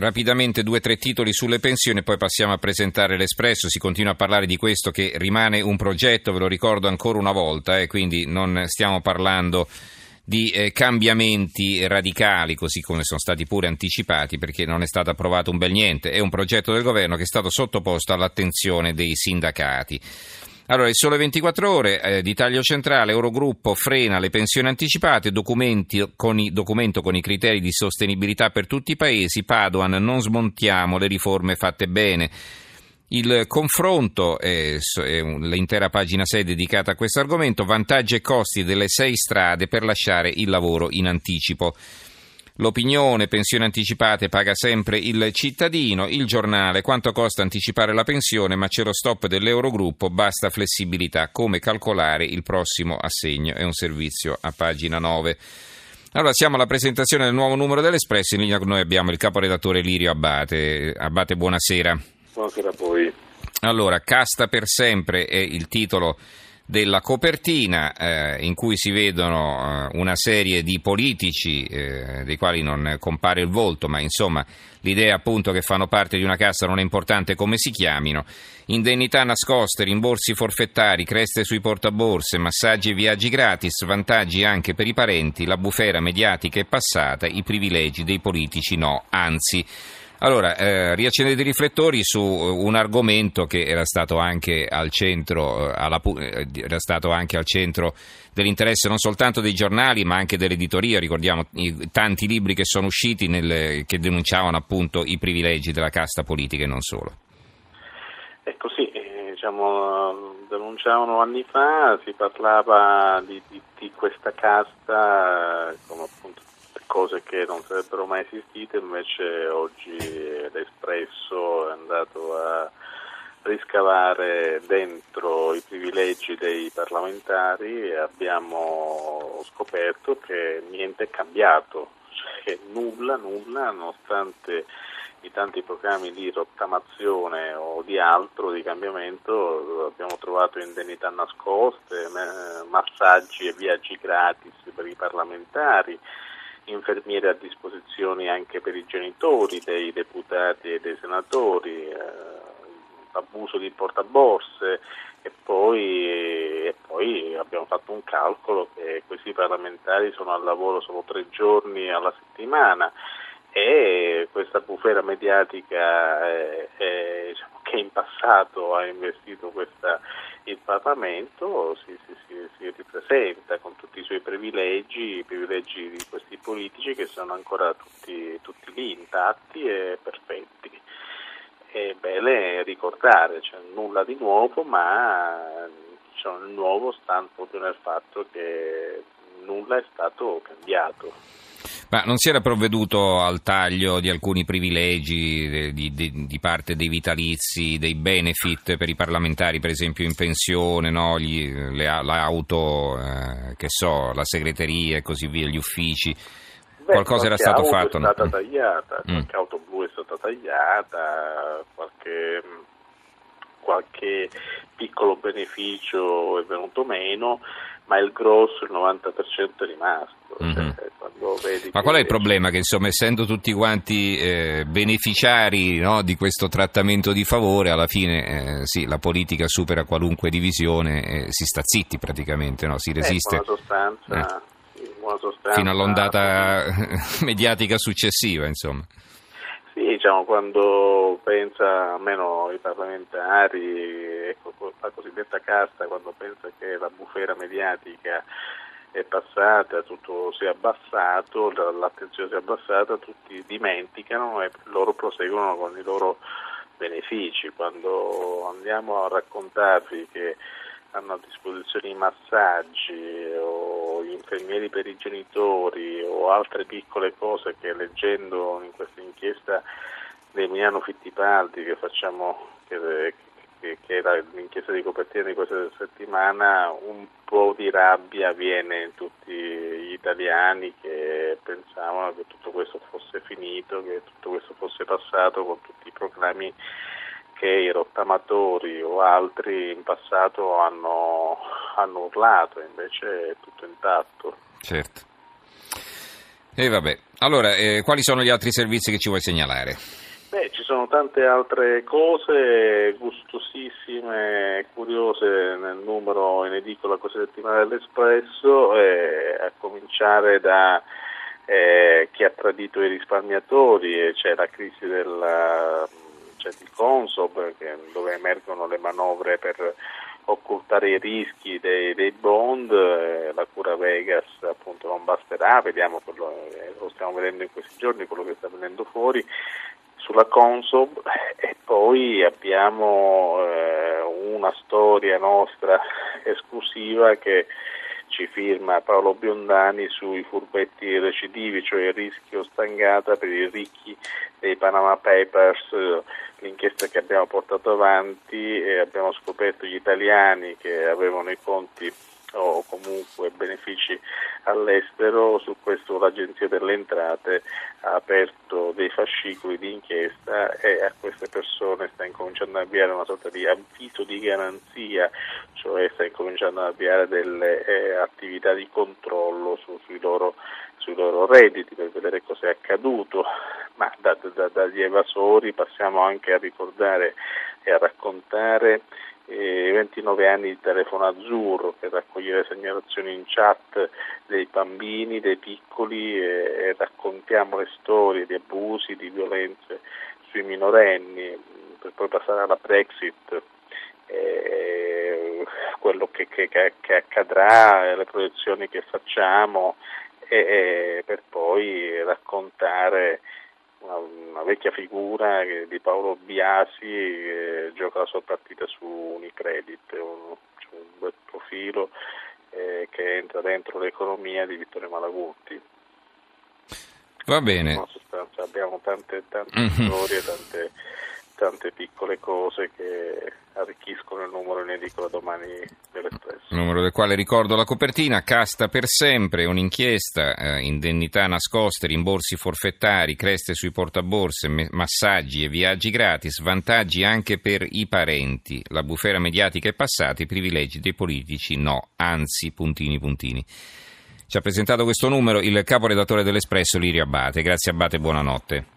Rapidamente due o tre titoli sulle pensioni poi passiamo a presentare l'Espresso. Si continua a parlare di questo che rimane un progetto, ve lo ricordo ancora una volta, eh, quindi non stiamo parlando di eh, cambiamenti radicali, così come sono stati pure anticipati, perché non è stato approvato un bel niente. È un progetto del governo che è stato sottoposto all'attenzione dei sindacati. Allora, il sole 24 ore eh, di taglio centrale, Eurogruppo frena le pensioni anticipate, con i, documento con i criteri di sostenibilità per tutti i paesi, Padoan non smontiamo le riforme fatte bene. Il confronto, è l'intera pagina 6 dedicata a questo argomento, vantaggi e costi delle sei strade per lasciare il lavoro in anticipo. L'opinione, pensioni anticipate, paga sempre il cittadino. Il giornale, quanto costa anticipare la pensione, ma c'è lo stop dell'Eurogruppo, basta flessibilità. Come calcolare il prossimo assegno? È un servizio a pagina 9. Allora, siamo alla presentazione del nuovo numero dell'Espresso. In linea con noi abbiamo il caporedattore Lirio Abate. Abate, buonasera. Buonasera a voi. Allora, Casta per sempre è il titolo della copertina eh, in cui si vedono eh, una serie di politici eh, dei quali non compare il volto, ma insomma l'idea appunto che fanno parte di una cassa non è importante come si chiamino, indennità nascoste, rimborsi forfettari, creste sui portaborse, massaggi e viaggi gratis, vantaggi anche per i parenti, la bufera mediatica è passata, i privilegi dei politici no, anzi allora, eh, riaccendete i riflettori su eh, un argomento che era stato anche al centro, eh, alla, eh, era stato anche al centro dell'interesse non soltanto dei giornali ma anche dell'editoria. Ricordiamo i tanti libri che sono usciti nel, che denunciavano appunto i privilegi della casta politica e non solo. Ecco sì, diciamo, denunciavano anni fa, si parlava di, di, di questa casta come appunto cose che non sarebbero mai esistite, invece oggi l'Espresso è andato a riscavare dentro i privilegi dei parlamentari e abbiamo scoperto che niente è cambiato, cioè nulla, nulla, nonostante i tanti programmi di rottamazione o di altro, di cambiamento, abbiamo trovato indennità nascoste, massaggi e viaggi gratis per i parlamentari, infermiere a disposizione anche per i genitori dei deputati e dei senatori, eh, abuso di portaborse e poi, e poi, abbiamo fatto un calcolo che questi parlamentari sono al lavoro solo tre giorni alla settimana e questa bufera mediatica è, è, diciamo, che in passato ha investito questa il Parlamento si, si, si, si, ripresenta con tutti i suoi privilegi, i privilegi di questi politici che sono ancora tutti, tutti lì intatti e perfetti. È bene ricordare, c'è nulla di nuovo, ma c'è un nuovo sta proprio nel fatto che nulla è stato cambiato. Ma non si era provveduto al taglio di alcuni privilegi di, di, di parte dei vitalizi, dei benefit per i parlamentari, per esempio in pensione, no? Gli, le, l'auto, eh, che so, la segreteria e così via, gli uffici? Beh, Qualcosa era stato fatto? È stata no? tagliata, mm. qualche auto blu è stata tagliata, qualche, qualche piccolo beneficio è venuto meno, ma il grosso, il 90% è rimasto. Mm-hmm. Ma qual è il problema? Che insomma, essendo tutti quanti eh, beneficiari no, di questo trattamento di favore, alla fine eh, sì, la politica supera qualunque divisione e si sta zitti praticamente, no? si resiste. Eh, sostanza, fino all'ondata mediatica successiva, insomma. Sì, diciamo, quando pensa, almeno i parlamentari, ecco, la cosiddetta casta, quando pensa che la bufera mediatica è passata, tutto si è abbassato, l'attenzione si è abbassata, tutti dimenticano e loro proseguono con i loro benefici. Quando andiamo a raccontarvi che hanno a disposizione i massaggi o gli infermieri per i genitori o altre piccole cose che leggendo in questa inchiesta di Emiliano Fittipaldi che facciamo che, che, che era l'inchiesta di copertina di questa settimana, un po' di rabbia viene in tutti gli italiani che pensavano che tutto questo fosse finito, che tutto questo fosse passato con tutti i proclami che i rottamatori o altri in passato hanno, hanno urlato, invece è tutto intatto. Certo. E vabbè, allora, eh, quali sono gli altri servizi che ci vuoi segnalare? Beh, ci sono tante altre cose gustosissime curiose nel numero in edicola questa settimana dell'Espresso, eh, a cominciare da eh, chi ha tradito i risparmiatori, c'è la crisi del, c'è di Consob dove emergono le manovre per occultare i rischi dei, dei bond, eh, la cura Vegas appunto non basterà, vediamo quello, eh, lo stiamo vedendo in questi giorni, quello che sta venendo fuori sulla Consob e poi abbiamo eh, una storia nostra esclusiva che ci firma Paolo Biondani sui furbetti recidivi, cioè il rischio stangata per i ricchi dei Panama Papers, l'inchiesta che abbiamo portato avanti e abbiamo scoperto gli italiani che avevano i conti o comunque benefici all'estero, su questo l'Agenzia delle Entrate ha aperto dei fascicoli di inchiesta e a queste persone sta incominciando ad avviare una sorta di avviso di garanzia, cioè sta incominciando ad avviare delle eh, attività di controllo su, sui, loro, sui, loro, redditi per vedere cosa è accaduto, ma da, da, dagli evasori passiamo anche a ricordare e a raccontare eh, 29 anni di telefono azzurro per raccogliere segnalazioni in chat dei bambini, dei piccoli e, e raccontiamo le storie di abusi, di violenze sui minorenni per poi passare alla Brexit. Eh, quello che, che, che, accadrà, le proiezioni che facciamo e, e per poi raccontare una, una, vecchia figura di Paolo Biasi che gioca la sua partita su Unicredit, un, un bel profilo eh, che entra dentro l'economia di Vittorio Malagutti. Va bene. In sostanza abbiamo tante, tante mm-hmm. storie, tante tante piccole cose che arricchiscono il numero in edicola domani dell'Espresso. Numero del quale ricordo la copertina, casta per sempre, un'inchiesta, eh, indennità nascoste, rimborsi forfettari, creste sui portaborse, me- massaggi e viaggi gratis, vantaggi anche per i parenti. La bufera mediatica è passata, i privilegi dei politici no, anzi, puntini puntini. Ci ha presentato questo numero il caporedattore dell'Espresso Lirio Abate. Grazie Abate, buonanotte.